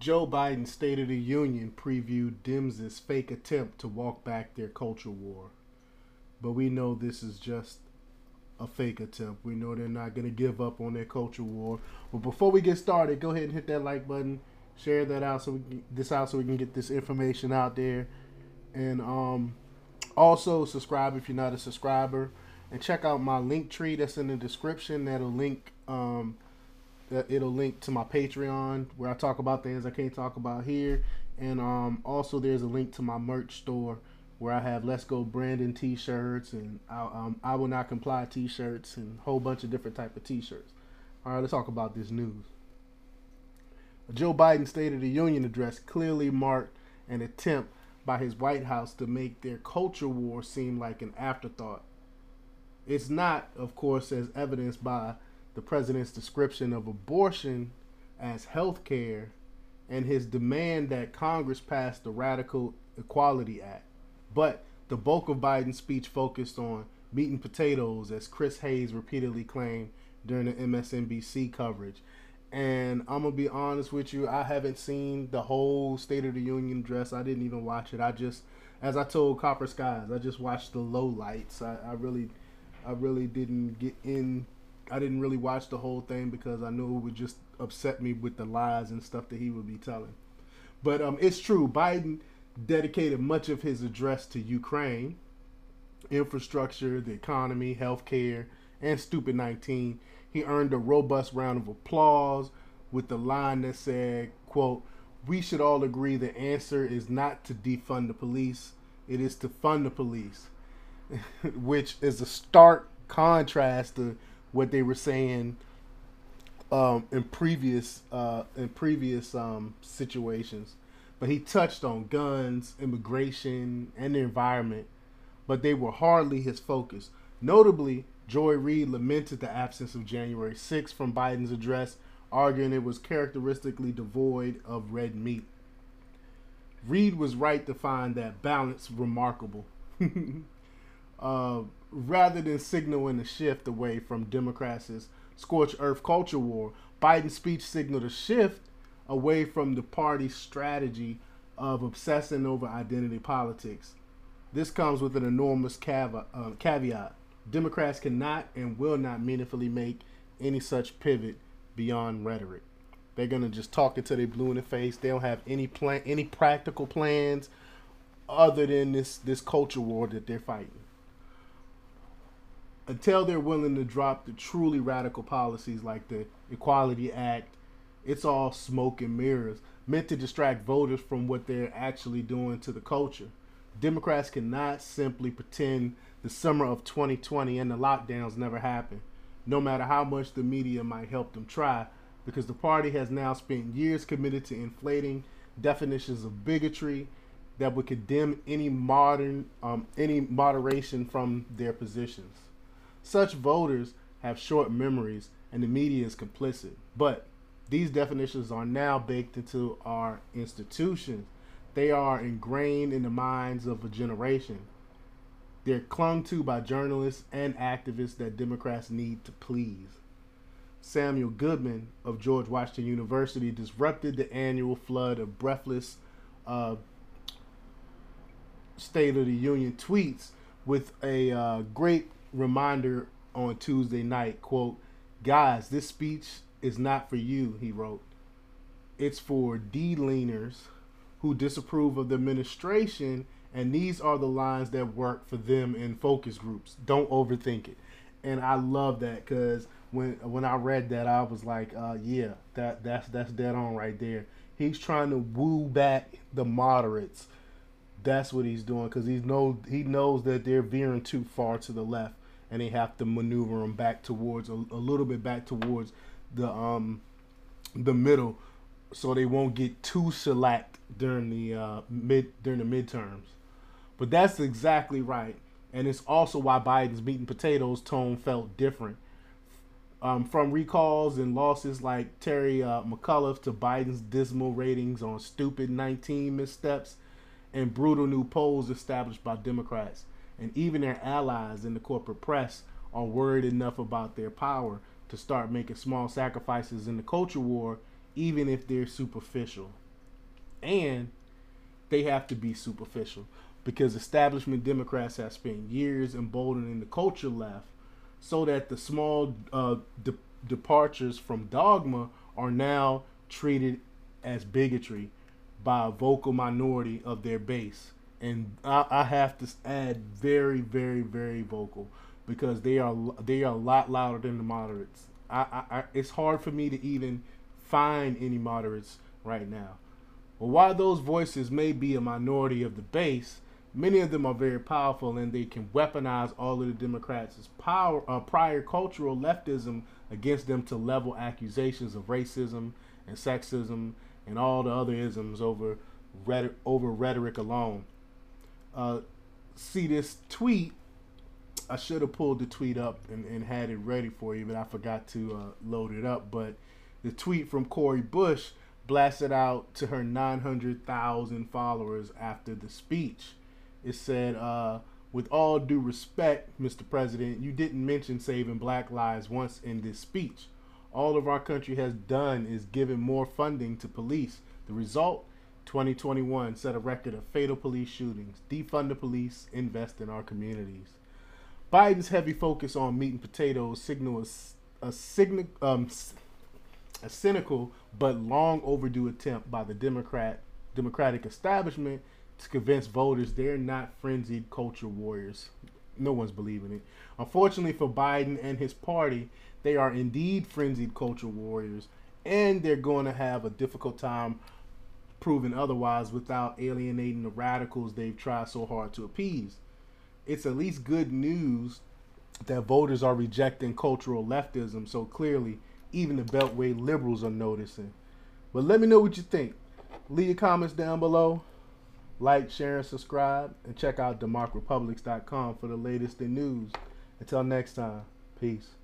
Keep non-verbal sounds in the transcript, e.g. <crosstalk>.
Joe Biden's State of the Union previewed Dems' fake attempt to walk back their culture war. But we know this is just a fake attempt. We know they're not going to give up on their culture war. But before we get started, go ahead and hit that like button, share that out so we can, this out so we can get this information out there, and um, also subscribe if you're not a subscriber, and check out my link tree that's in the description. That'll link um, it'll link to my Patreon where I talk about things I can't talk about here, and um, also there's a link to my merch store where I have Let's Go Brandon T-shirts and I, um, I will not comply T-shirts and a whole bunch of different type of T-shirts. All right, let's talk about this news. Joe Biden's State of the Union address clearly marked an attempt by his White House to make their culture war seem like an afterthought. It's not, of course, as evidenced by the president's description of abortion as health care and his demand that Congress pass the Radical Equality Act. But the bulk of Biden's speech focused on meat and potatoes, as Chris Hayes repeatedly claimed during the MSNBC coverage. And I'm gonna be honest with you, I haven't seen the whole State of the Union address. I didn't even watch it. I just, as I told Copper Skies, I just watched the low lights. I, I really, I really didn't get in. I didn't really watch the whole thing because I knew it would just upset me with the lies and stuff that he would be telling. But um, it's true. Biden dedicated much of his address to Ukraine, infrastructure, the economy, healthcare, and Stupid 19. He earned a robust round of applause with the line that said, quote, we should all agree the answer is not to defund the police, it is to fund the police, <laughs> which is a stark contrast to what they were saying um, in previous uh, in previous um, situations but he touched on guns, immigration, and the environment, but they were hardly his focus. Notably, Joy Reid lamented the absence of January 6 from Biden's address, arguing it was characteristically devoid of red meat. Reid was right to find that balance remarkable. <laughs> uh, rather than signaling a shift away from Democrats' scorched earth culture war, Biden's speech signaled a shift away from the party's strategy of obsessing over identity politics. This comes with an enormous uh, caveat. Democrats cannot and will not meaningfully make any such pivot beyond rhetoric. They're gonna just talk until they blue in the face. They don't have any plan, any practical plans other than this this culture war that they're fighting. Until they're willing to drop the truly radical policies like the Equality Act it's all smoke and mirrors, meant to distract voters from what they're actually doing to the culture. Democrats cannot simply pretend the summer of 2020 and the lockdowns never happened, no matter how much the media might help them try, because the party has now spent years committed to inflating definitions of bigotry that would condemn any modern um, any moderation from their positions. Such voters have short memories, and the media is complicit. But these definitions are now baked into our institutions. They are ingrained in the minds of a generation. They're clung to by journalists and activists that Democrats need to please. Samuel Goodman of George Washington University disrupted the annual flood of breathless uh, State of the Union tweets with a uh, great reminder on Tuesday night. Quote, guys, this speech is not for you, he wrote. It's for D-leaners who disapprove of the administration, and these are the lines that work for them in focus groups. Don't overthink it. And I love that because when when I read that, I was like, uh, yeah, that that's that's dead on right there. He's trying to woo back the moderates. That's what he's doing because he knows he knows that they're veering too far to the left, and they have to maneuver them back towards a, a little bit back towards the um the middle so they won't get too shellacked during the uh, mid during the midterms. But that's exactly right, and it's also why Biden's meat and potatoes tone felt different. Um, from recalls and losses like Terry uh, to Biden's dismal ratings on stupid 19 missteps and brutal new polls established by Democrats, and even their allies in the corporate press are worried enough about their power to start making small sacrifices in the culture war, even if they're superficial. and they have to be superficial because establishment Democrats have spent years emboldening the culture left so that the small uh, de- departures from dogma are now treated as bigotry by a vocal minority of their base. And I, I have to add very, very, very vocal because they are they are a lot louder than the moderates. I, I, I it's hard for me to even find any moderates right now. But while those voices may be a minority of the base, many of them are very powerful and they can weaponize all of the Democrats' power, uh, prior cultural leftism against them to level accusations of racism and sexism and all the other isms over rhetoric, over rhetoric alone. Uh, see this tweet. I should have pulled the tweet up and, and had it ready for you, but I forgot to uh, load it up. But the tweet from Cori Bush blasted out to her 900,000 followers after the speech. It said, uh, with all due respect, Mr. President, you didn't mention saving black lives once in this speech. All of our country has done is given more funding to police. The result, 2021 set a record of fatal police shootings. Defund the police, invest in our communities. Biden's heavy focus on meat and potatoes signals a, a, um, a cynical but long overdue attempt by the Democrat Democratic establishment to convince voters they're not frenzied culture warriors. No one's believing it. Unfortunately for Biden and his party, they are indeed frenzied culture warriors, and they're going to have a difficult time proving otherwise without alienating the radicals they've tried so hard to appease. It's at least good news that voters are rejecting cultural leftism so clearly even the Beltway liberals are noticing. But let me know what you think. Leave your comments down below. Like, share, and subscribe. And check out democrepublix.com for the latest in news. Until next time, peace.